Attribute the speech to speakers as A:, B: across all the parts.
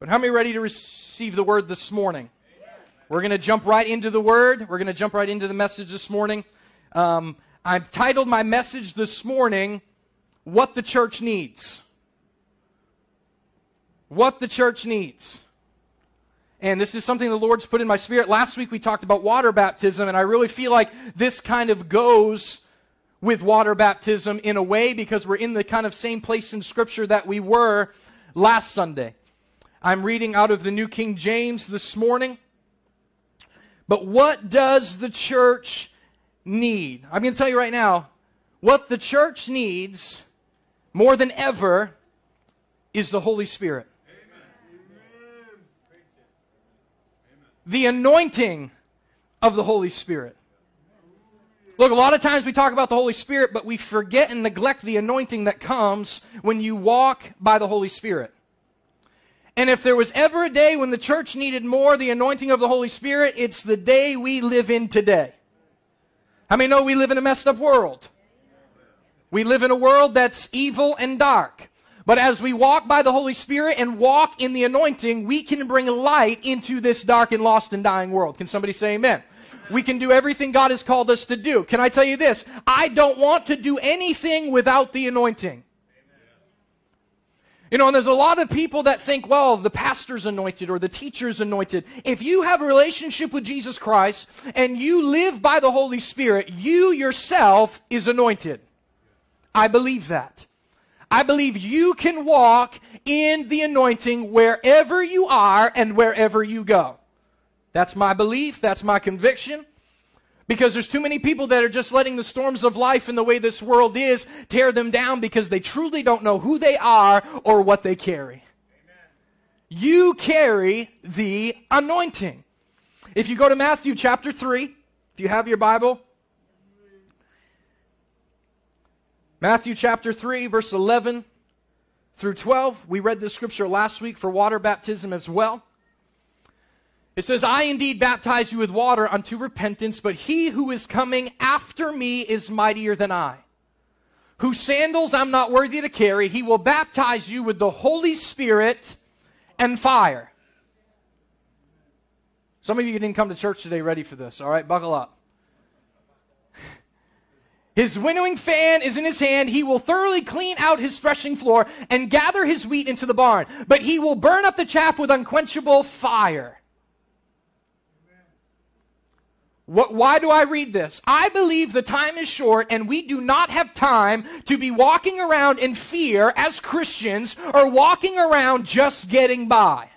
A: But how many ready to receive the word this morning? We're going to jump right into the word. We're going to jump right into the message this morning. Um, I've titled my message this morning, What the Church Needs. What the church needs. And this is something the Lord's put in my spirit. Last week we talked about water baptism, and I really feel like this kind of goes with water baptism in a way because we're in the kind of same place in Scripture that we were last Sunday. I'm reading out of the New King James this morning. But what does the church need? I'm going to tell you right now what the church needs more than ever is the Holy Spirit. Amen. The anointing of the Holy Spirit. Look, a lot of times we talk about the Holy Spirit, but we forget and neglect the anointing that comes when you walk by the Holy Spirit. And if there was ever a day when the church needed more the anointing of the Holy Spirit, it's the day we live in today. How many know we live in a messed up world? We live in a world that's evil and dark. But as we walk by the Holy Spirit and walk in the anointing, we can bring light into this dark and lost and dying world. Can somebody say amen? We can do everything God has called us to do. Can I tell you this? I don't want to do anything without the anointing. You know, and there's a lot of people that think, well, the pastor's anointed or the teacher's anointed. If you have a relationship with Jesus Christ and you live by the Holy Spirit, you yourself is anointed. I believe that. I believe you can walk in the anointing wherever you are and wherever you go. That's my belief. That's my conviction. Because there's too many people that are just letting the storms of life and the way this world is tear them down because they truly don't know who they are or what they carry. Amen. You carry the anointing. If you go to Matthew chapter 3, if you have your Bible, Matthew chapter 3, verse 11 through 12. We read this scripture last week for water baptism as well. It says, I indeed baptize you with water unto repentance, but he who is coming after me is mightier than I, whose sandals I'm not worthy to carry. He will baptize you with the Holy Spirit and fire. Some of you didn't come to church today ready for this, all right? Buckle up. His winnowing fan is in his hand. He will thoroughly clean out his threshing floor and gather his wheat into the barn. But he will burn up the chaff with unquenchable fire. What, why do I read this? I believe the time is short and we do not have time to be walking around in fear as Christians or walking around just getting by.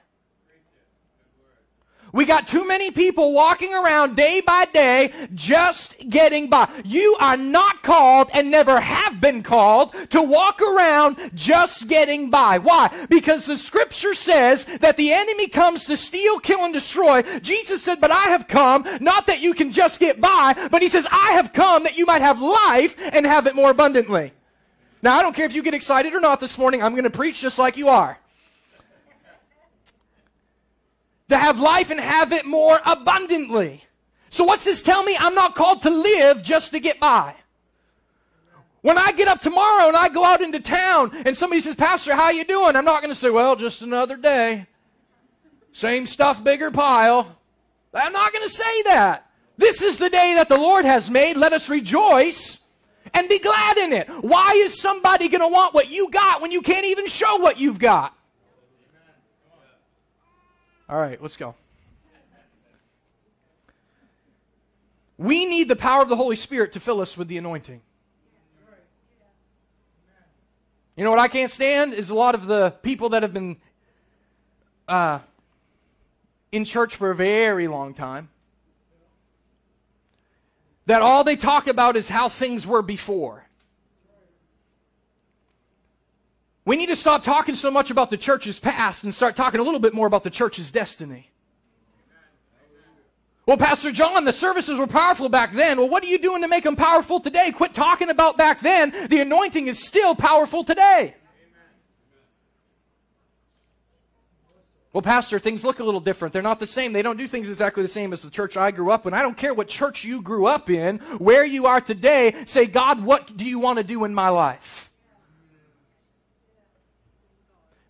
A: We got too many people walking around day by day just getting by. You are not called and never have been called to walk around just getting by. Why? Because the scripture says that the enemy comes to steal, kill, and destroy. Jesus said, But I have come, not that you can just get by, but he says, I have come that you might have life and have it more abundantly. Now, I don't care if you get excited or not this morning, I'm going to preach just like you are to have life and have it more abundantly. So what's this tell me? I'm not called to live just to get by. When I get up tomorrow and I go out into town and somebody says, Pastor, how you doing? I'm not going to say, well, just another day. Same stuff, bigger pile. I'm not going to say that. This is the day that the Lord has made. Let us rejoice and be glad in it. Why is somebody going to want what you got when you can't even show what you've got? All right, let's go. We need the power of the Holy Spirit to fill us with the anointing. You know what I can't stand is a lot of the people that have been uh, in church for a very long time. That all they talk about is how things were before. We need to stop talking so much about the church's past and start talking a little bit more about the church's destiny. Well, Pastor John, the services were powerful back then. Well, what are you doing to make them powerful today? Quit talking about back then. The anointing is still powerful today. Well, Pastor, things look a little different. They're not the same. They don't do things exactly the same as the church I grew up in. I don't care what church you grew up in, where you are today. Say, God, what do you want to do in my life?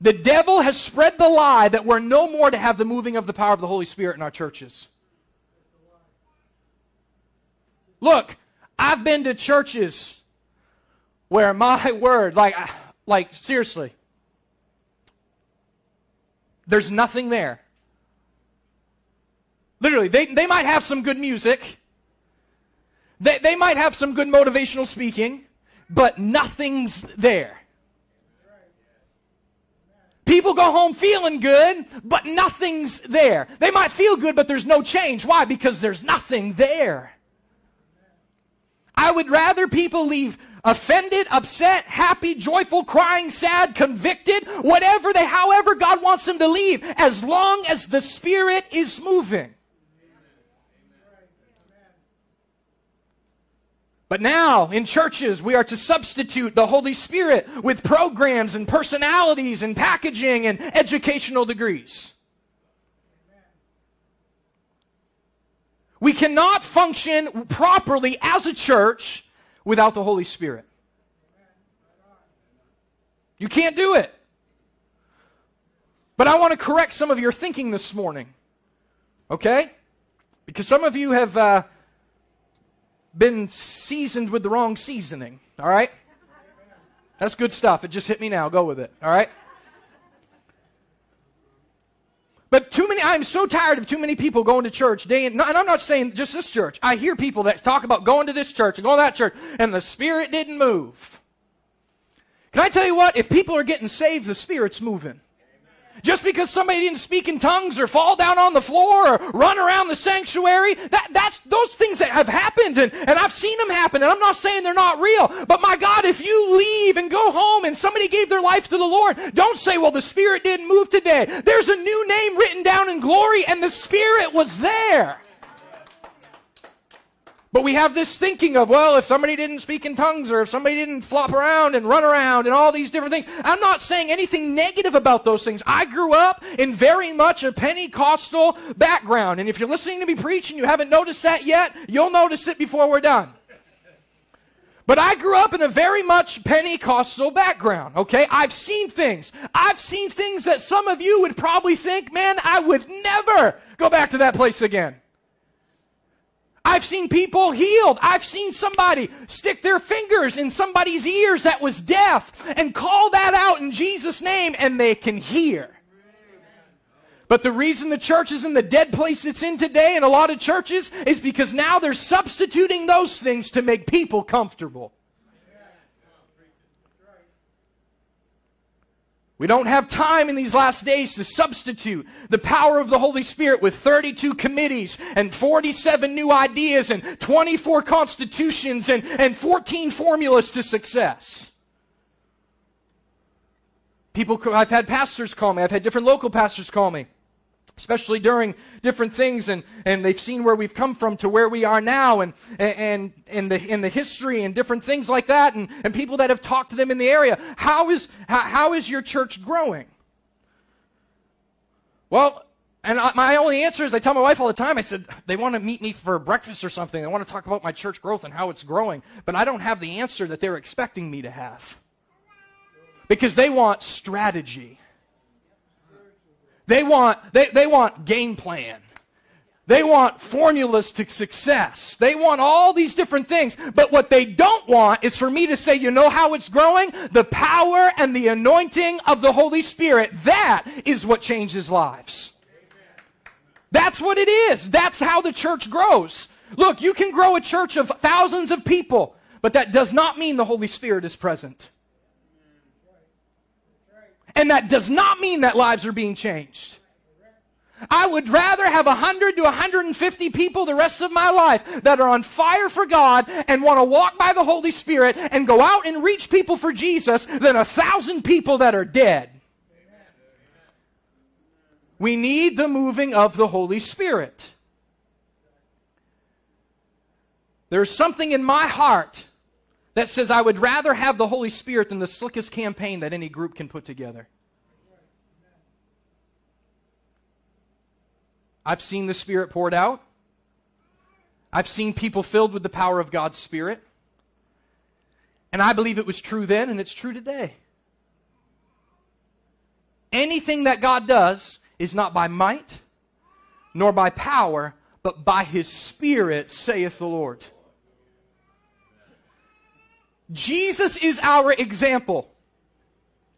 A: The devil has spread the lie that we're no more to have the moving of the power of the Holy Spirit in our churches. Look, I've been to churches where my word, like, like seriously, there's nothing there. Literally, they, they might have some good music. They, they might have some good motivational speaking, but nothing's there. People go home feeling good, but nothing's there. They might feel good, but there's no change. Why? Because there's nothing there. I would rather people leave offended, upset, happy, joyful, crying, sad, convicted, whatever they, however God wants them to leave, as long as the Spirit is moving. But now, in churches, we are to substitute the Holy Spirit with programs and personalities and packaging and educational degrees. We cannot function properly as a church without the Holy Spirit. You can't do it. But I want to correct some of your thinking this morning. Okay? Because some of you have. Uh, been seasoned with the wrong seasoning. All right? That's good stuff. It just hit me now. Go with it. All right? But too many, I'm so tired of too many people going to church day and, and I'm not saying just this church. I hear people that talk about going to this church and going to that church and the Spirit didn't move. Can I tell you what? If people are getting saved, the Spirit's moving. Just because somebody didn't speak in tongues or fall down on the floor or run around the sanctuary, that, that's those things that have happened and, and I've seen them happen and I'm not saying they're not real. But my God, if you leave and go home and somebody gave their life to the Lord, don't say, well, the Spirit didn't move today. There's a new name written down in glory and the Spirit was there. But we have this thinking of, well, if somebody didn't speak in tongues or if somebody didn't flop around and run around and all these different things. I'm not saying anything negative about those things. I grew up in very much a Pentecostal background. And if you're listening to me preach and you haven't noticed that yet, you'll notice it before we're done. But I grew up in a very much Pentecostal background, okay? I've seen things. I've seen things that some of you would probably think, man, I would never go back to that place again. I've seen people healed. I've seen somebody stick their fingers in somebody's ears that was deaf and call that out in Jesus' name and they can hear. But the reason the church is in the dead place it's in today in a lot of churches is because now they're substituting those things to make people comfortable. We don't have time in these last days to substitute the power of the Holy Spirit with 32 committees and 47 new ideas and 24 constitutions and, and 14 formulas to success. People, I've had pastors call me, I've had different local pastors call me especially during different things and, and they've seen where we've come from to where we are now and, and, and the, in the history and different things like that and, and people that have talked to them in the area. How is, how, how is your church growing? Well, and I, my only answer is I tell my wife all the time, I said, they want to meet me for breakfast or something. They want to talk about my church growth and how it's growing. But I don't have the answer that they're expecting me to have. Because they want strategy. They want, they, they want game plan. They want formulas to success. They want all these different things. But what they don't want is for me to say, you know how it's growing? The power and the anointing of the Holy Spirit. That is what changes lives. That's what it is. That's how the church grows. Look, you can grow a church of thousands of people, but that does not mean the Holy Spirit is present. And that does not mean that lives are being changed. I would rather have 100 to 150 people the rest of my life that are on fire for God and want to walk by the Holy Spirit and go out and reach people for Jesus than a thousand people that are dead. We need the moving of the Holy Spirit. There's something in my heart that says I would rather have the Holy Spirit than the slickest campaign that any group can put together. I've seen the Spirit poured out. I've seen people filled with the power of God's Spirit. And I believe it was true then and it's true today. Anything that God does is not by might, nor by power, but by his Spirit, saith the Lord. Jesus is our example.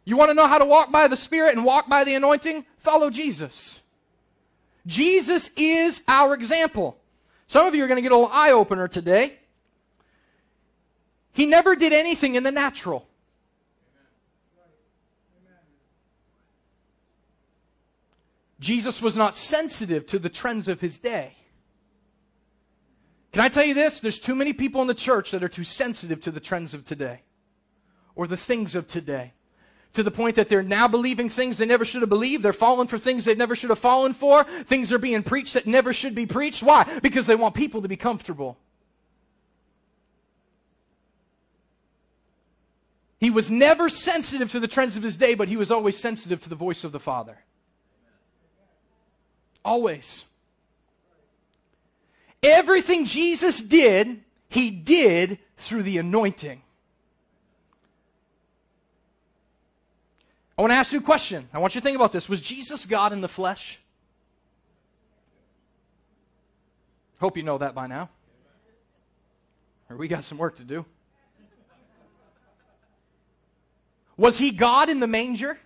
A: You want to know how to walk by the Spirit and walk by the anointing? Follow Jesus. Jesus is our example. Some of you are going to get a little eye opener today. He never did anything in the natural. Jesus was not sensitive to the trends of his day. Can I tell you this? There's too many people in the church that are too sensitive to the trends of today or the things of today to the point that they're now believing things they never should have believed. They're falling for things they never should have fallen for. Things are being preached that never should be preached. Why? Because they want people to be comfortable. He was never sensitive to the trends of his day, but he was always sensitive to the voice of the Father. Always. Everything Jesus did, he did through the anointing. I want to ask you a question. I want you to think about this. Was Jesus God in the flesh? Hope you know that by now. Or we got some work to do. Was he God in the manger?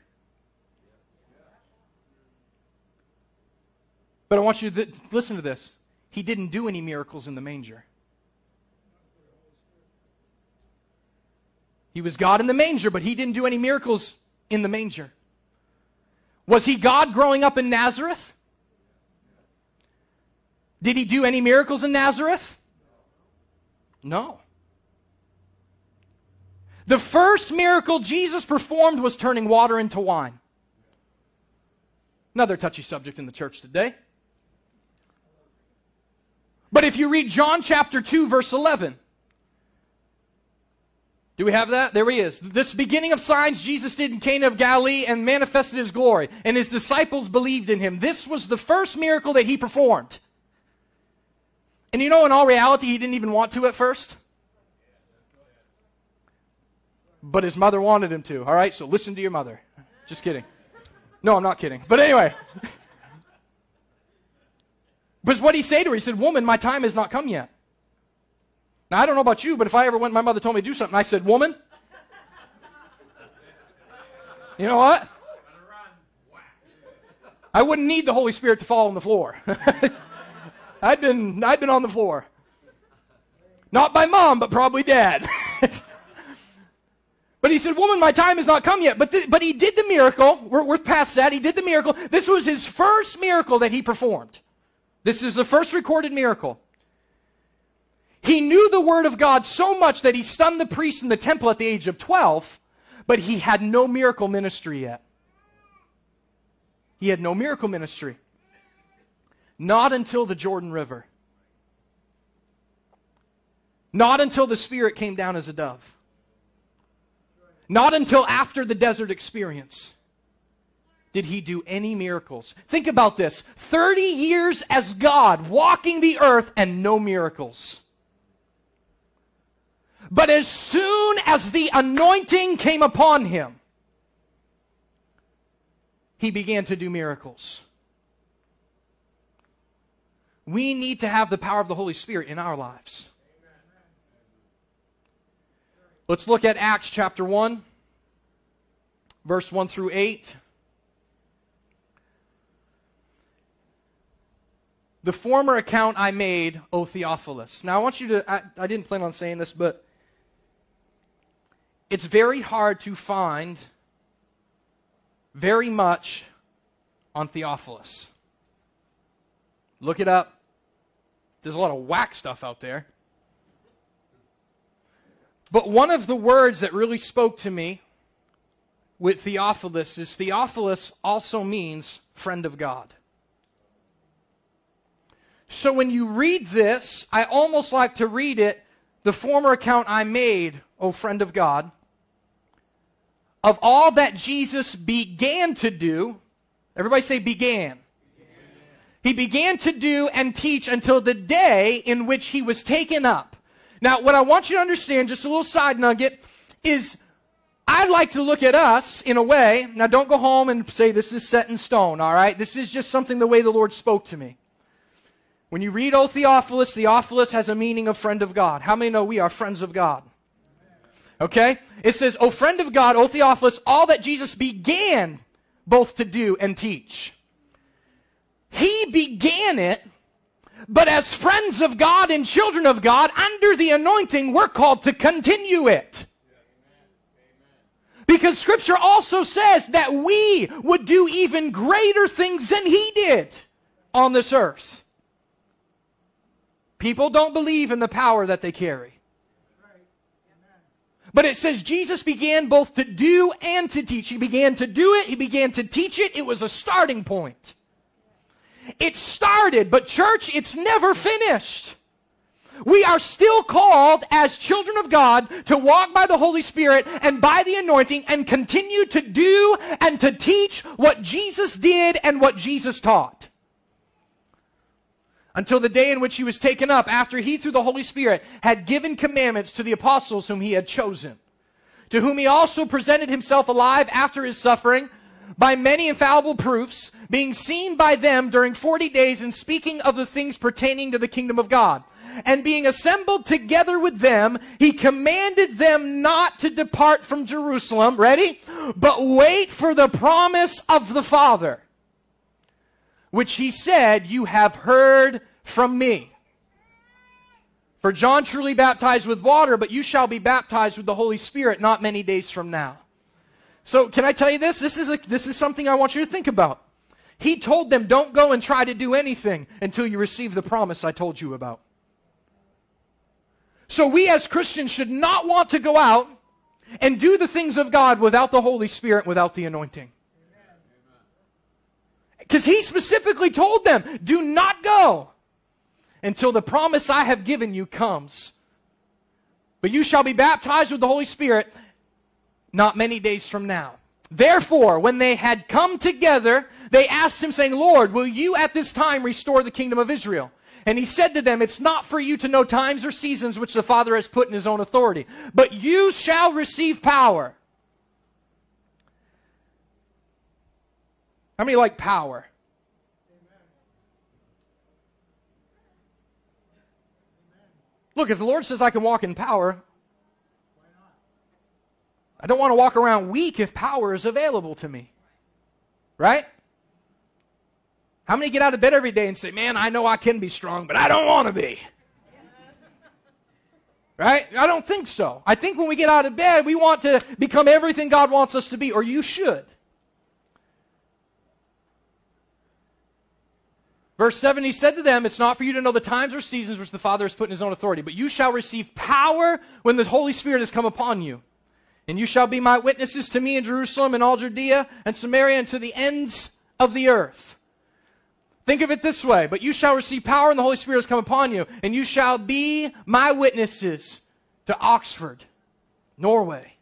A: But I want you to th- listen to this. He didn't do any miracles in the manger. He was God in the manger, but he didn't do any miracles in the manger. Was he God growing up in Nazareth? Did he do any miracles in Nazareth? No. The first miracle Jesus performed was turning water into wine. Another touchy subject in the church today. But if you read John chapter 2, verse 11, do we have that? There he is. This beginning of signs Jesus did in Cana of Galilee and manifested his glory, and his disciples believed in him. This was the first miracle that he performed. And you know, in all reality, he didn't even want to at first. But his mother wanted him to. All right, so listen to your mother. Just kidding. No, I'm not kidding. But anyway. But what he say to her? He said, Woman, my time has not come yet. Now, I don't know about you, but if I ever went, my mother told me to do something, I said, Woman, you know what? I wouldn't need the Holy Spirit to fall on the floor. I'd been, I'd been on the floor. Not by mom, but probably dad. but he said, Woman, my time has not come yet. But, th- but he did the miracle. We're, we're past that. He did the miracle. This was his first miracle that he performed. This is the first recorded miracle. He knew the word of God so much that he stunned the priest in the temple at the age of 12, but he had no miracle ministry yet. He had no miracle ministry. Not until the Jordan River. Not until the Spirit came down as a dove. Not until after the desert experience did he do any miracles. Think about this 30 years as God, walking the earth, and no miracles. But as soon as the anointing came upon him, he began to do miracles. We need to have the power of the Holy Spirit in our lives. Let's look at Acts chapter 1, verse 1 through 8. The former account I made, O Theophilus. Now, I want you to, I, I, didn't plan on saying this, but it's very hard to find very much on Theophilus. Look it up. There's a lot of whack stuff out there. But one of the words that really spoke to me with Theophilus is Theophilus also means friend of God. So when you read this, I almost like to read it the former account I made, O friend of God, of all that Jesus began to do. Everybody say began. He began to do and teach until the day in which he was taken up. Now, what I want you to understand, just a little side nugget, is I'd like to look at us in a way. Now, don't go home and say this is set in stone, all right? This is just something the way the Lord spoke to me. When you read O Theophilus, Theophilus has a meaning of friend of God. How many know we are friends of God? Okay? It says, O friend of God, O Theophilus, all that Jesus began both to do and teach. He began it, but as friends of God and children of God, under the anointing, we're called to continue it. Because scripture also says that we would do even greater things than he did on this earth. People don't believe in the power that they carry. But it says Jesus began both to do and to teach. He began to do it, he began to teach it. It was a starting point. It started, but church, it's never finished. We are still called as children of God to walk by the Holy Spirit and by the anointing and continue to do and to teach what Jesus did and what Jesus taught until the day in which he was taken up, after he, through the Holy Spirit, had given commandments to the apostles whom he had chosen, to whom he also presented himself alive after his suffering by many infallible proofs, being seen by them during 40 days and speaking of the things pertaining to the kingdom of God. And being assembled together with them, he commanded them not to depart from Jerusalem, ready? But wait for the promise of the Father which he said, You have heard from me. For John truly baptized with water, but you shall be baptized with the Holy Spirit not many days from now. So, can I tell you this? This is, a, this is something I want you to think about. He told them, Don't go and try to do anything until you receive the promise I told you about. So, we as Christians should not want to go out and do the things of God without the Holy Spirit, without the anointing. Because he specifically told them, do not go until the promise I have given you comes. But you shall be baptized with the Holy Spirit not many days from now. Therefore, when they had come together, they asked him, saying, Lord, will you at this time restore the kingdom of Israel? And he said to them, It's not for you to know times or seasons which the Father has put in his own authority, but you shall receive power How many like power? Look, if the Lord says I can walk in power, I don't want to walk around weak if power is available to me. Right? How many get out of bed every day and say, Man, I know I can be strong, but I don't want to be? Right? I don't think so. I think when we get out of bed, we want to become everything God wants us to be, or you should. Verse 7, he said to them, It's not for you to know the times or seasons which the Father has put in his own authority, but you shall receive power when the Holy Spirit has come upon you. And you shall be my witnesses to me in Jerusalem and all Judea and Samaria and to the ends of the earth. Think of it this way, but you shall receive power when the Holy Spirit has come upon you, and you shall be my witnesses to Oxford, Norway,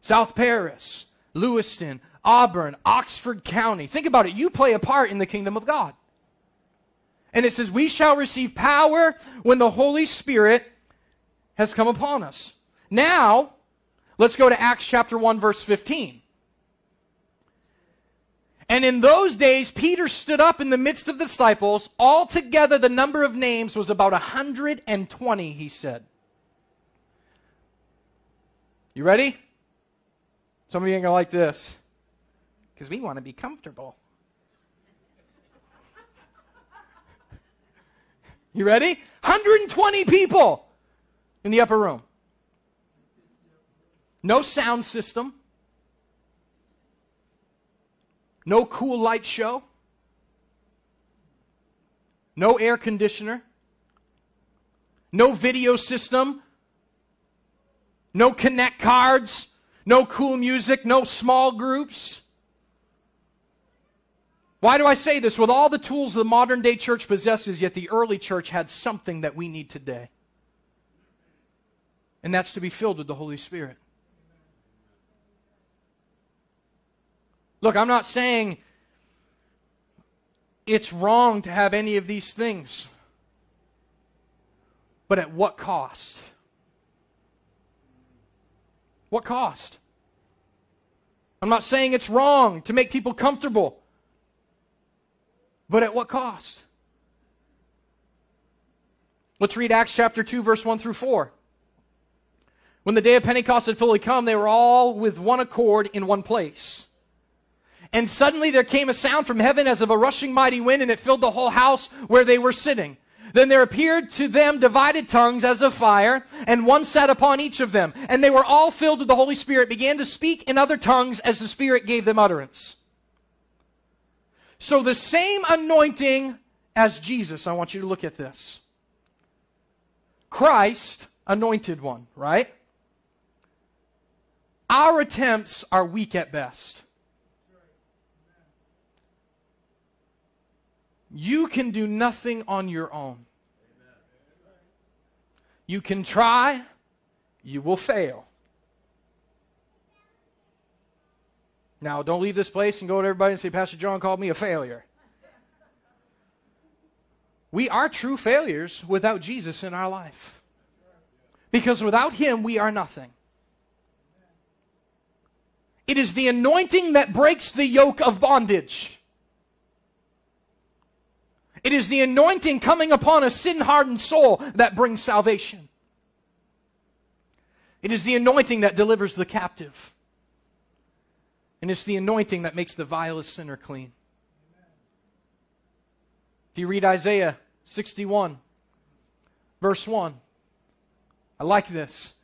A: South Paris, Lewiston, Auburn, Oxford County. Think about it. You play a part in the kingdom of God. And it says, We shall receive power when the Holy Spirit has come upon us. Now, let's go to Acts chapter 1, verse 15. And in those days, Peter stood up in the midst of the disciples. Altogether, the number of names was about 120, he said. You ready? Some of you ain't going to like this because we want to be comfortable. You ready? 120 people in the upper room. No sound system. No cool light show. No air conditioner. No video system. No connect cards. No cool music. No small groups. Why do I say this? With all the tools the modern day church possesses, yet the early church had something that we need today. And that's to be filled with the Holy Spirit. Look, I'm not saying it's wrong to have any of these things, but at what cost? What cost? I'm not saying it's wrong to make people comfortable. But at what cost? Let's read Acts chapter 2, verse 1 through 4. When the day of Pentecost had fully come, they were all with one accord in one place. And suddenly there came a sound from heaven as of a rushing mighty wind, and it filled the whole house where they were sitting. Then there appeared to them divided tongues as of fire, and one sat upon each of them. And they were all filled with the Holy Spirit, began to speak in other tongues as the Spirit gave them utterance. So the same anointing as Jesus, I want you to look at this. Christ, anointed one, right? Our attempts are weak at best. You can do nothing on your own. You can try, you will fail. Now, don't leave this place and go to everybody and say, Pastor John called me a failure. We are true failures without Jesus in our life. Because without Him, we are nothing. It is the anointing that breaks the yoke of bondage. It is the anointing coming upon a sin hardened soul that brings salvation. It is the anointing that delivers the captive. And it's the anointing that makes the vilest sinner clean. If you read Isaiah 61, verse 1, I like this.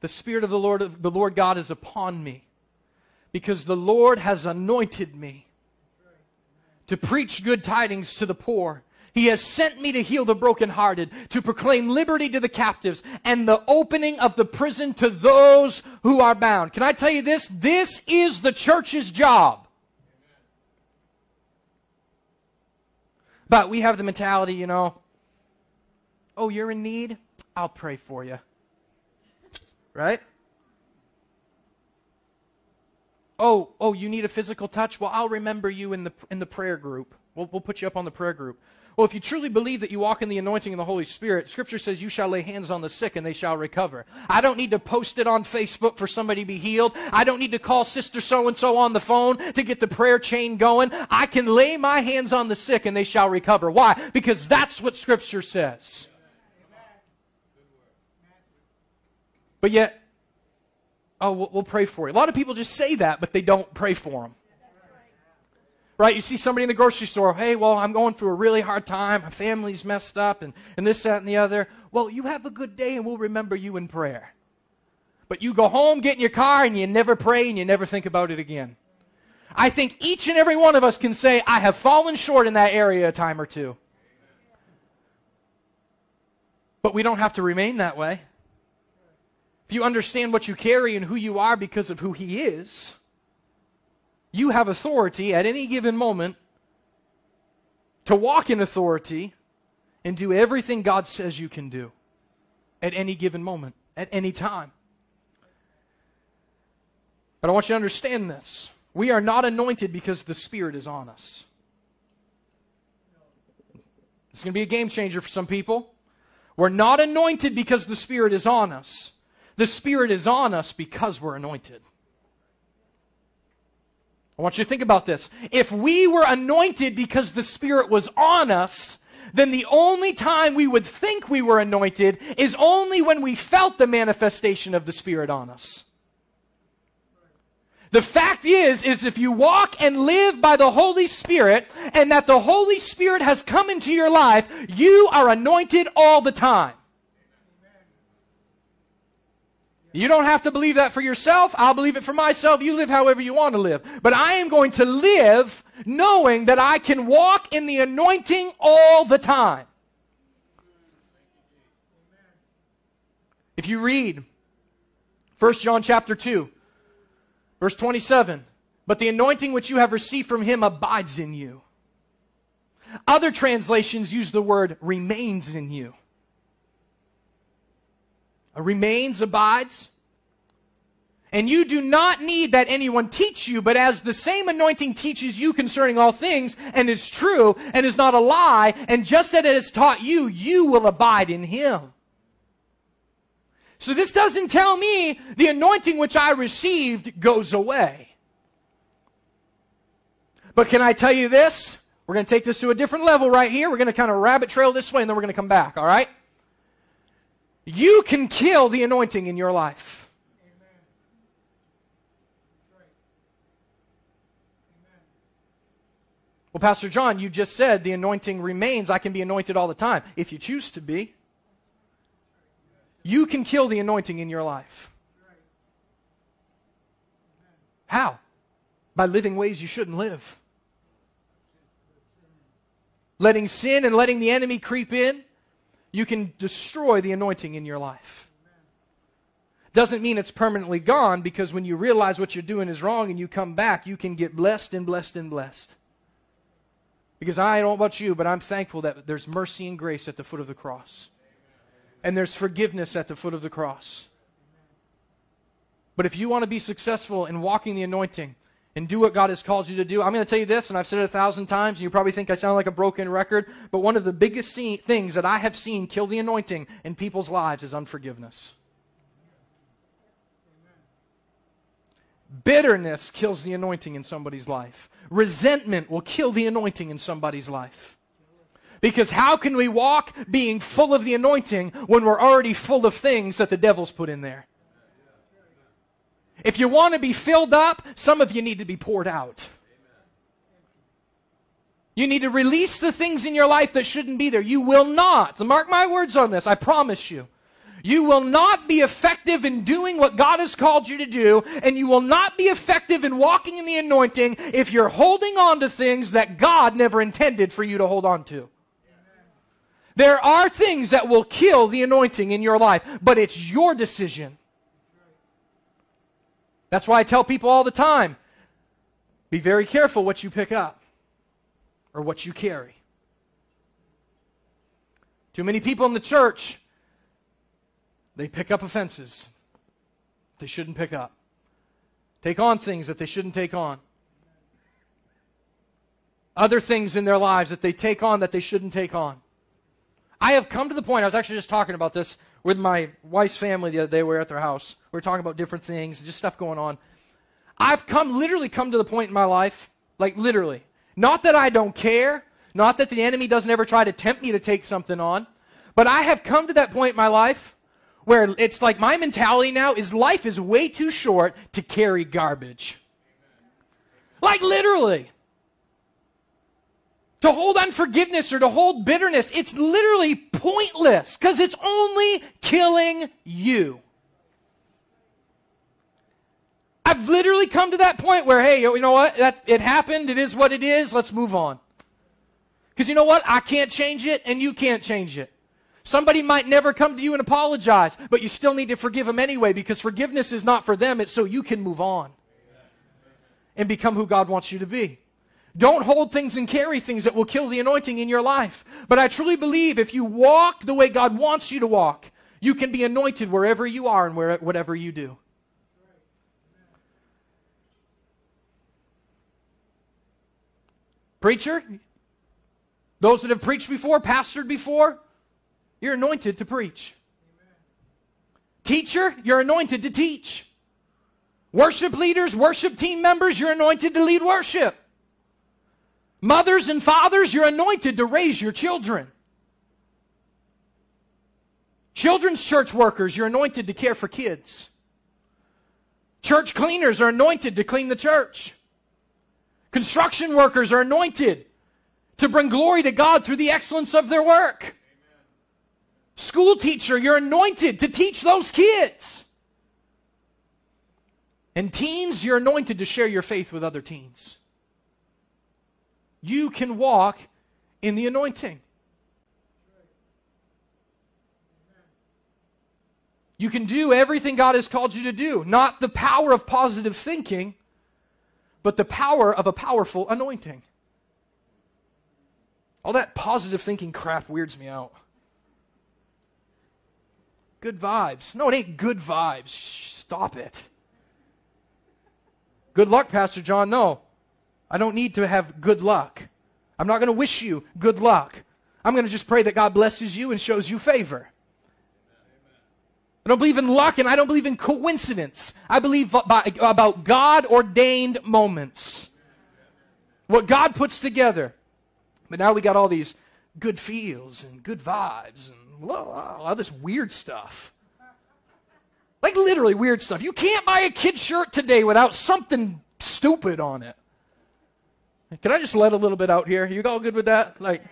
A: The Spirit of the Lord, the Lord God is upon me because the Lord has anointed me to preach good tidings to the poor. He has sent me to heal the brokenhearted, to proclaim liberty to the captives, and the opening of the prison to those who are bound. Can I tell you this? This is the church's job. But we have the mentality, you know, oh, you're in need? I'll pray for you. Right? Oh, oh, you need a physical touch? Well, I'll remember you in the, in the prayer group. We'll, we'll put you up on the prayer group. Well, if you truly believe that you walk in the anointing of the Holy Spirit, Scripture says you shall lay hands on the sick and they shall recover. I don't need to post it on Facebook for somebody to be healed. I don't need to call Sister so and so on the phone to get the prayer chain going. I can lay my hands on the sick and they shall recover. Why? Because that's what Scripture says. But yet, oh, we'll pray for you. A lot of people just say that, but they don't pray for them. Right? You see somebody in the grocery store, hey, well, I'm going through a really hard time. My family's messed up and, and this, that, and the other. Well, you have a good day and we'll remember you in prayer. But you go home, get in your car, and you never pray and you never think about it again. I think each and every one of us can say, I have fallen short in that area a time or two. But we don't have to remain that way. If you understand what you carry and who you are because of who He is, you have authority at any given moment to walk in authority and do everything God says you can do at any given moment, at any time. But I want you to understand this. We are not anointed because the Spirit is on us. It's going to be a game changer for some people. We're not anointed because the Spirit is on us. The Spirit is on us because we're anointed. I want you to think about this. If we were anointed because the Spirit was on us, then the only time we would think we were anointed is only when we felt the manifestation of the Spirit on us. The fact is, is if you walk and live by the Holy Spirit and that the Holy Spirit has come into your life, you are anointed all the time. You don't have to believe that for yourself. I'll believe it for myself. You live however you want to live. But I am going to live knowing that I can walk in the anointing all the time. If you read 1 John chapter 2, verse 27, but the anointing which you have received from him abides in you. Other translations use the word remains in you remains, abides. And you do not need that anyone teach you, but as the same anointing teaches you concerning all things, and is true, and is not a lie, and just as it has taught you, you will abide in him. So this doesn't tell me the anointing which I received goes away. But can I tell you this? We're going to take this to a different level right here. We're going to kind of rabbit trail this way and then we're going to come back, all right? You can kill the anointing in your life. Well, Pastor John, you just said the anointing remains. I can be anointed all the time. If you choose to be, you can kill the anointing in your life. How? By living ways you shouldn't live. Letting sin and letting the enemy creep in, you can destroy the anointing in your life. Doesn't mean it's permanently gone because when you realize what you're doing is wrong and you come back, you can get blessed and blessed and blessed. Because I don't know about you, but I'm thankful that there's mercy and grace at the foot of the cross. And there's forgiveness at the foot of the cross. But if you want to be successful in walking the anointing and do what God has called you to do, I'm going to tell you this, and I've said it a thousand times, and you probably think I sound like a broken record, but one of the biggest see- things that I have seen kill the anointing in people's lives is unforgiveness. Bitterness kills the anointing in somebody's life. Resentment will kill the anointing in somebody's life. Because how can we walk being full of the anointing when we're already full of things that the devil's put in there? If you want to be filled up, some of you need to be poured out. You need to release the things in your life that shouldn't be there. You will not, mark my words on this, I promise you. You will not be effective in doing what God has called you to do, and you will not be effective in walking in the anointing if you're holding on to things that God never intended for you to hold on to. There are things that will kill the anointing in your life, but it's your decision. That's why I tell people all the time be very careful what you pick up or what you carry. Too many people in the church they pick up offenses they shouldn't pick up, take on things that they shouldn't take on, other things in their lives that they take on that they shouldn't take on. I have come to the point, I was actually just talking about this with my wife's family the other day. We were at their house. We were talking about different things, just stuff going on. I've come, literally come to the point in my life, like literally. Not that I don't care, not that the enemy doesn't ever try to tempt me to take something on, but I have come to that point in my life where it's like my mentality now is life is way too short to carry garbage. Like literally. To hold unforgiveness or to hold bitterness, it's literally pointless because it's only killing you. I've literally come to that point where, hey, you know what? That, it happened. It is what it is. Let's move on. Because you know what? I can't change it and you can't change it. Somebody might never come to you and apologize, but you still need to forgive them anyway because forgiveness is not for them, it's so you can move on and become who God wants you to be. Don't hold things and carry things that will kill the anointing in your life. But I truly believe if you walk the way God wants you to walk, you can be anointed wherever you are and where, whatever you do. Preacher, those that have preached before, pastored before, you're anointed to preach. Teacher, you're anointed to teach. Worship leaders, worship team members, you're anointed to lead worship. Mothers and fathers, you're anointed to raise your children. Children's church workers, you're anointed to care for kids. Church cleaners are anointed to clean the church. Construction workers are anointed to bring glory to God through the excellence of their work. School teacher, you're anointed to teach those kids. And teens, you're anointed to share your faith with other teens. You can walk in the anointing. You can do everything God has called you to do. Not the power of positive thinking, but the power of a powerful anointing. All that positive thinking crap weirds me out. Good vibes. No, it ain't good vibes. Stop it. Good luck, Pastor John. No, I don't need to have good luck. I'm not going to wish you good luck. I'm going to just pray that God blesses you and shows you favor. I don't believe in luck and I don't believe in coincidence. I believe about God ordained moments. what God puts together. But now we got all these good feels and good vibes and all this weird stuff. Like literally weird stuff. You can't buy a kid shirt today without something stupid on it. Can I just let a little bit out here? You all good with that? Like,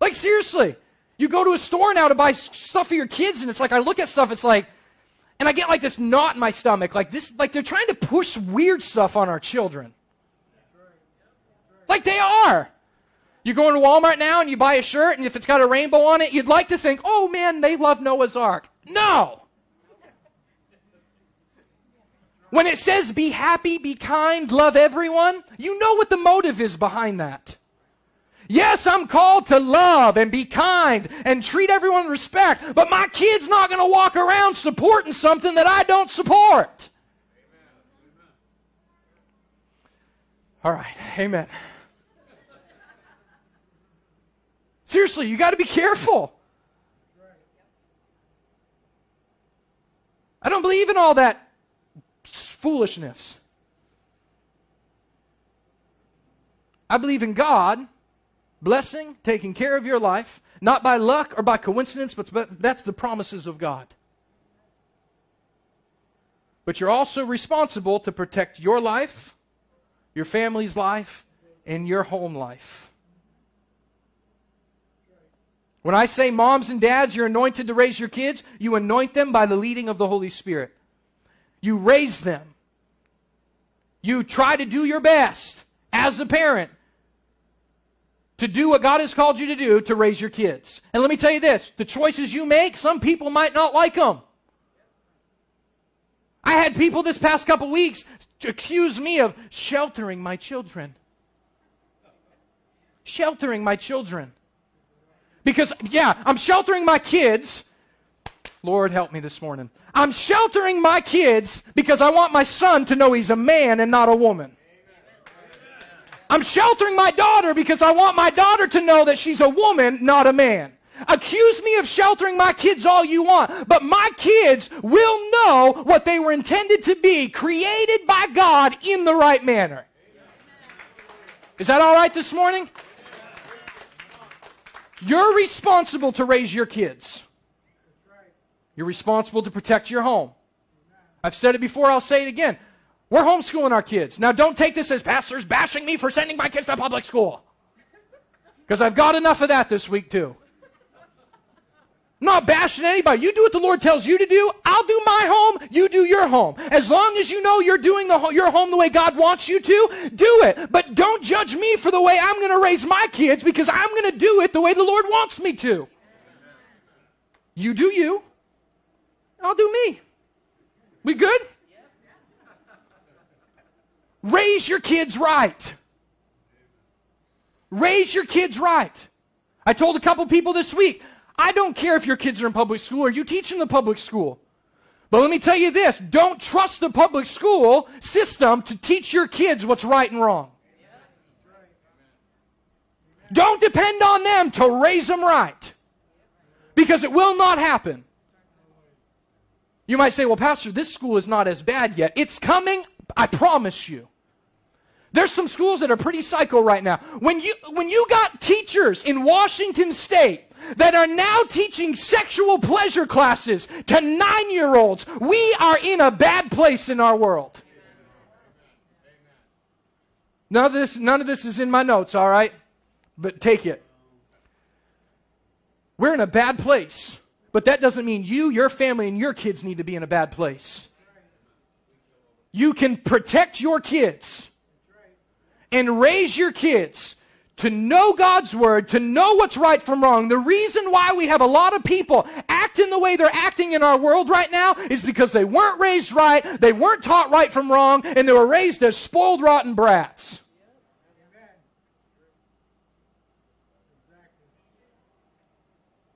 A: like seriously, you go to a store now to buy stuff for your kids, and it's like I look at stuff, it's like, and I get like this knot in my stomach, like this, like they're trying to push weird stuff on our children. Like they are. You go into Walmart now and you buy a shirt, and if it's got a rainbow on it, you'd like to think, oh man, they love Noah's Ark. No! When it says be happy, be kind, love everyone, you know what the motive is behind that. Yes, I'm called to love and be kind and treat everyone with respect, but my kid's not going to walk around supporting something that I don't support. All right, amen. Seriously, you got to be careful. I don't believe in all that foolishness. I believe in God blessing, taking care of your life, not by luck or by coincidence, but that's the promises of God. But you're also responsible to protect your life, your family's life, and your home life. When I say moms and dads, you're anointed to raise your kids, you anoint them by the leading of the Holy Spirit. You raise them. You try to do your best as a parent to do what God has called you to do to raise your kids. And let me tell you this the choices you make, some people might not like them. I had people this past couple weeks accuse me of sheltering my children. Sheltering my children. Because, yeah, I'm sheltering my kids. Lord, help me this morning. I'm sheltering my kids because I want my son to know he's a man and not a woman. I'm sheltering my daughter because I want my daughter to know that she's a woman, not a man. Accuse me of sheltering my kids all you want, but my kids will know what they were intended to be, created by God in the right manner. Is that all right this morning? You're responsible to raise your kids. You're responsible to protect your home. I've said it before, I'll say it again. We're homeschooling our kids. Now, don't take this as pastors bashing me for sending my kids to public school. Because I've got enough of that this week, too. I'm not bashing anybody. You do what the Lord tells you to do. I'll do my home. You do your home. As long as you know you're doing the, your home the way God wants you to, do it. But don't judge me for the way I'm going to raise my kids because I'm going to do it the way the Lord wants me to. You do you. I'll do me. We good? Raise your kids right. Raise your kids right. I told a couple people this week, I don't care if your kids are in public school or you teach in the public school. But let me tell you this don't trust the public school system to teach your kids what's right and wrong. Don't depend on them to raise them right. Because it will not happen. You might say, well, Pastor, this school is not as bad yet. It's coming, I promise you. There's some schools that are pretty psycho right now. When you, when you got teachers in Washington State that are now teaching sexual pleasure classes to nine year olds, we are in a bad place in our world. None of this, none of this is in my notes, all right? But take it. We're in a bad place. But that doesn't mean you, your family, and your kids need to be in a bad place. You can protect your kids and raise your kids to know God's word, to know what's right from wrong. The reason why we have a lot of people acting the way they're acting in our world right now is because they weren't raised right, they weren't taught right from wrong, and they were raised as spoiled, rotten brats.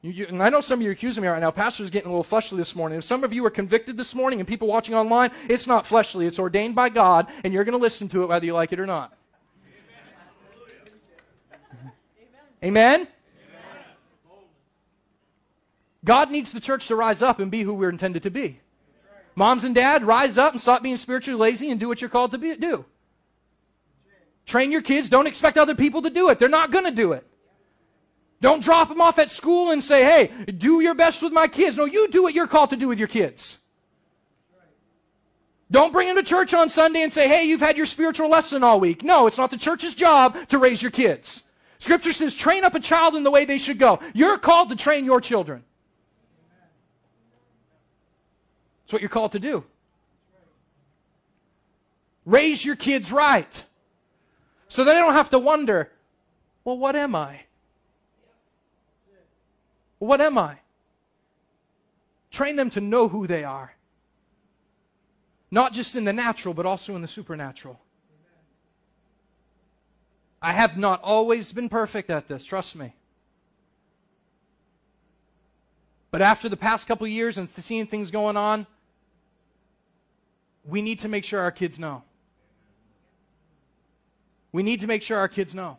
A: You, you, and I know some of you are accusing me right now. Pastor's getting a little fleshly this morning. If some of you are convicted this morning and people watching online, it's not fleshly. It's ordained by God, and you're going to listen to it whether you like it or not. Amen? Amen? God needs the church to rise up and be who we're intended to be. Moms and dad, rise up and stop being spiritually lazy and do what you're called to be, do. Train your kids. Don't expect other people to do it. They're not going to do it. Don't drop them off at school and say, hey, do your best with my kids. No, you do what you're called to do with your kids. Don't bring them to church on Sunday and say, hey, you've had your spiritual lesson all week. No, it's not the church's job to raise your kids. Scripture says, train up a child in the way they should go. You're called to train your children. That's what you're called to do. Raise your kids right. So they don't have to wonder, well, what am I? What am I? Train them to know who they are. Not just in the natural, but also in the supernatural. I have not always been perfect at this, trust me. But after the past couple years and seeing things going on, we need to make sure our kids know. We need to make sure our kids know.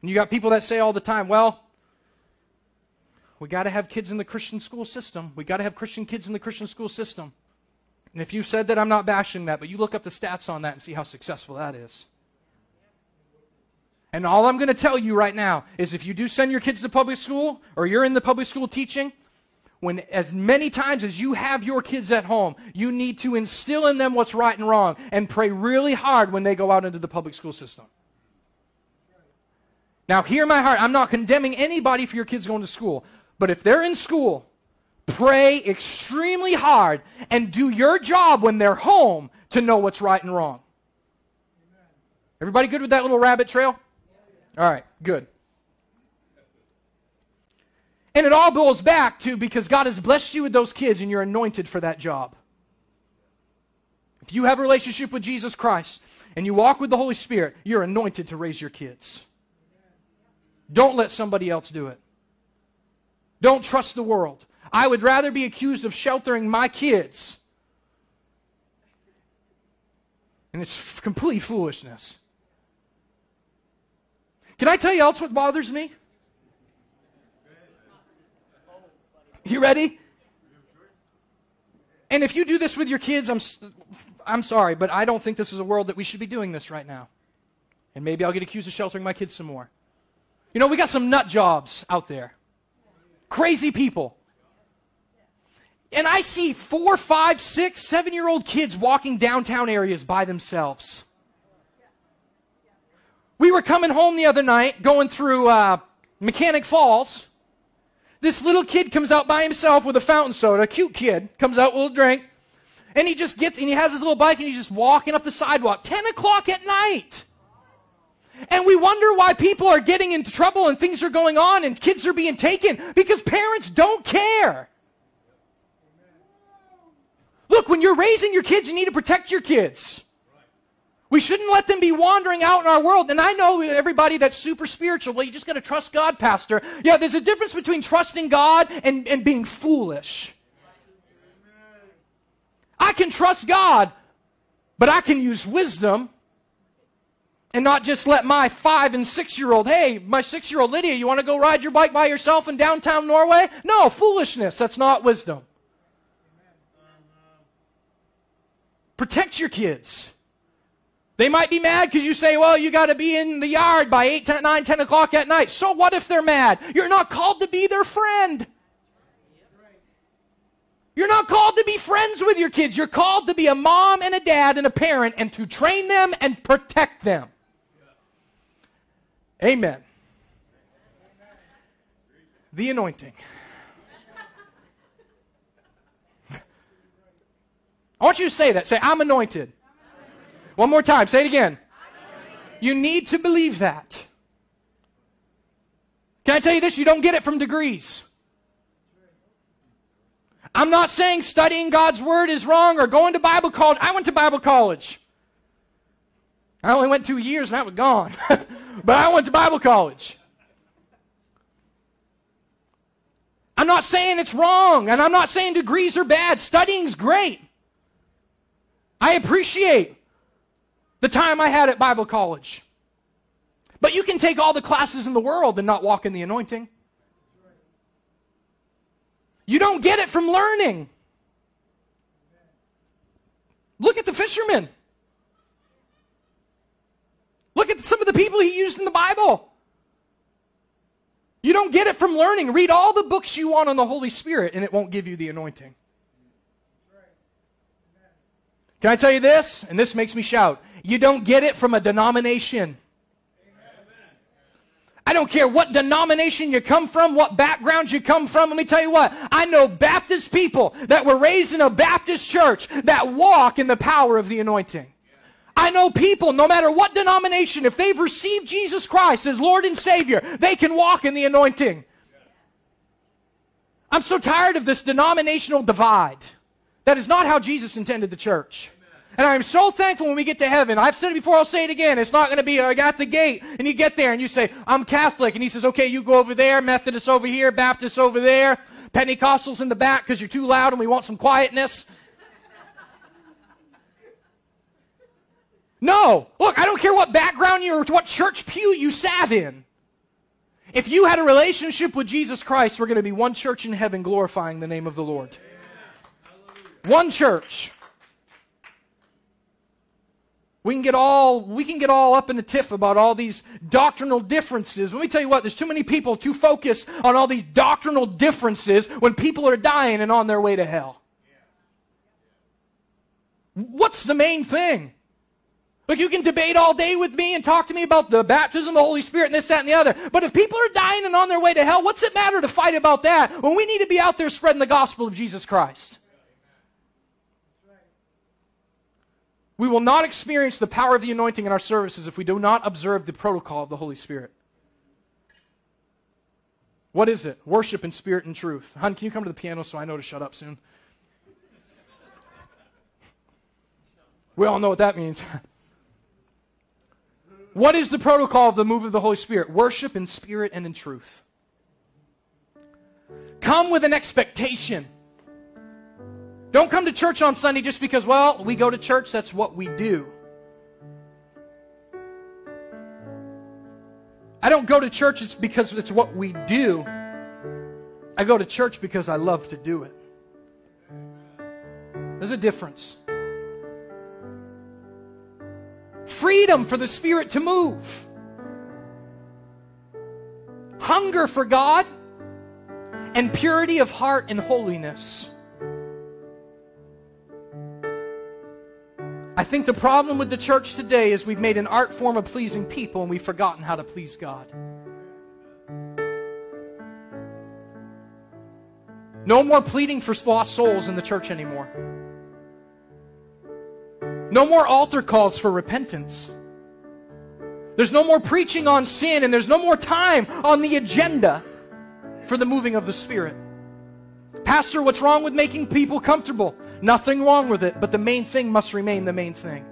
A: And you got people that say all the time, well, we got to have kids in the Christian school system. We got to have Christian kids in the Christian school system. And if you said that, I'm not bashing that, but you look up the stats on that and see how successful that is. And all I'm going to tell you right now is if you do send your kids to public school or you're in the public school teaching, when as many times as you have your kids at home, you need to instill in them what's right and wrong and pray really hard when they go out into the public school system. Now, hear my heart. I'm not condemning anybody for your kids going to school. But if they're in school, pray extremely hard and do your job when they're home to know what's right and wrong. Everybody good with that little rabbit trail? All right, good. And it all boils back to because God has blessed you with those kids and you're anointed for that job. If you have a relationship with Jesus Christ and you walk with the Holy Spirit, you're anointed to raise your kids. Don't let somebody else do it. Don't trust the world. I would rather be accused of sheltering my kids. And it's complete foolishness. Can I tell you else what bothers me? You ready? And if you do this with your kids, I'm, I'm sorry, but I don't think this is a world that we should be doing this right now. And maybe I'll get accused of sheltering my kids some more. You know, we got some nut jobs out there. Crazy people. And I see four, five, six, seven year old kids walking downtown areas by themselves. We were coming home the other night, going through uh, Mechanic Falls, this little kid comes out by himself with a fountain soda, a cute kid, comes out with a drink, and he just gets, and he has his little bike and he's just walking up the sidewalk, 10 o'clock at night. And we wonder why people are getting into trouble and things are going on and kids are being taken because parents don't care. Look, when you're raising your kids, you need to protect your kids. We shouldn't let them be wandering out in our world. And I know everybody that's super spiritual. Well, you just got to trust God, Pastor. Yeah, there's a difference between trusting God and, and being foolish. I can trust God, but I can use wisdom and not just let my five and six year old, hey, my six year old Lydia, you want to go ride your bike by yourself in downtown Norway? No, foolishness. That's not wisdom. Protect your kids. They might be mad because you say, well, you got to be in the yard by 8, 10, 9, 10 o'clock at night. So what if they're mad? You're not called to be their friend. You're not called to be friends with your kids. You're called to be a mom and a dad and a parent and to train them and protect them. Amen. The anointing. I want you to say that. Say, I'm anointed. One more time. Say it again. You need to believe that. Can I tell you this? You don't get it from degrees. I'm not saying studying God's Word is wrong or going to Bible college. I went to Bible college. I only went two years and I was gone. but I went to Bible college. I'm not saying it's wrong, and I'm not saying degrees are bad. Studying's great. I appreciate the time I had at Bible college. But you can take all the classes in the world and not walk in the anointing. You don't get it from learning. Look at the fishermen. Some of the people he used in the Bible. You don't get it from learning. Read all the books you want on the Holy Spirit, and it won't give you the anointing. Can I tell you this? And this makes me shout. You don't get it from a denomination. I don't care what denomination you come from, what background you come from. Let me tell you what. I know Baptist people that were raised in a Baptist church that walk in the power of the anointing. I know people, no matter what denomination, if they've received Jesus Christ as Lord and Savior, they can walk in the anointing. I'm so tired of this denominational divide. That is not how Jesus intended the church. And I'm so thankful when we get to heaven. I've said it before, I'll say it again. It's not going to be, uh, I got the gate. And you get there and you say, I'm Catholic. And he says, okay, you go over there, Methodist over here, Baptist over there, Pentecostals in the back because you're too loud and we want some quietness. No. Look, I don't care what background you or what church pew you sat in. If you had a relationship with Jesus Christ, we're going to be one church in heaven glorifying the name of the Lord. One church. We can get all we can get all up in the tiff about all these doctrinal differences. Let me tell you what, there's too many people too focused on all these doctrinal differences when people are dying and on their way to hell. What's the main thing? Look, you can debate all day with me and talk to me about the baptism of the Holy Spirit and this, that, and the other. But if people are dying and on their way to hell, what's it matter to fight about that when we need to be out there spreading the gospel of Jesus Christ? We will not experience the power of the anointing in our services if we do not observe the protocol of the Holy Spirit. What is it? Worship in spirit and truth. Hun, can you come to the piano so I know to shut up soon? We all know what that means. What is the protocol of the move of the Holy Spirit? Worship in spirit and in truth. Come with an expectation. Don't come to church on Sunday just because, well, we go to church, that's what we do. I don't go to church it's because it's what we do. I go to church because I love to do it. There's a difference freedom for the Spirit to move, hunger for God, and purity of heart and holiness. I think the problem with the church today is we've made an art form of pleasing people and we've forgotten how to please God. No more pleading for lost souls in the church anymore. No more altar calls for repentance. There's no more preaching on sin, and there's no more time on the agenda for the moving of the Spirit. Pastor, what's wrong with making people comfortable? Nothing wrong with it, but the main thing must remain the main thing.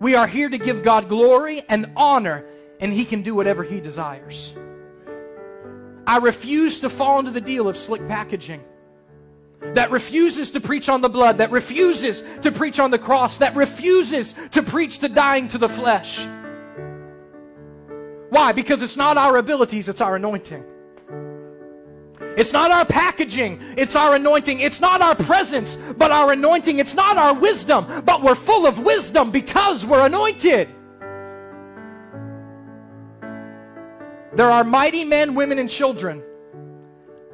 A: We are here to give God glory and honor, and He can do whatever He desires. I refuse to fall into the deal of slick packaging that refuses to preach on the blood, that refuses to preach on the cross, that refuses to preach to dying to the flesh. Why? Because it's not our abilities, it's our anointing. It's not our packaging, it's our anointing. It's not our presence, but our anointing. It's not our wisdom, but we're full of wisdom because we're anointed. There are mighty men, women, and children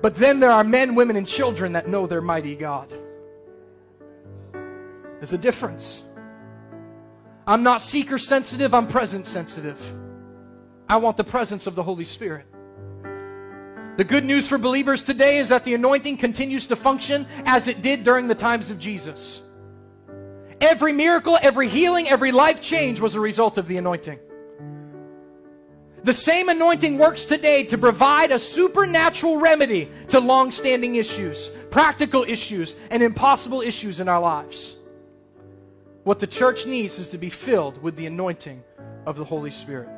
A: but then there are men, women, and children that know their mighty God. There's a difference. I'm not seeker sensitive, I'm present sensitive. I want the presence of the Holy Spirit. The good news for believers today is that the anointing continues to function as it did during the times of Jesus. Every miracle, every healing, every life change was a result of the anointing. The same anointing works today to provide a supernatural remedy to long standing issues, practical issues, and impossible issues in our lives. What the church needs is to be filled with the anointing of the Holy Spirit.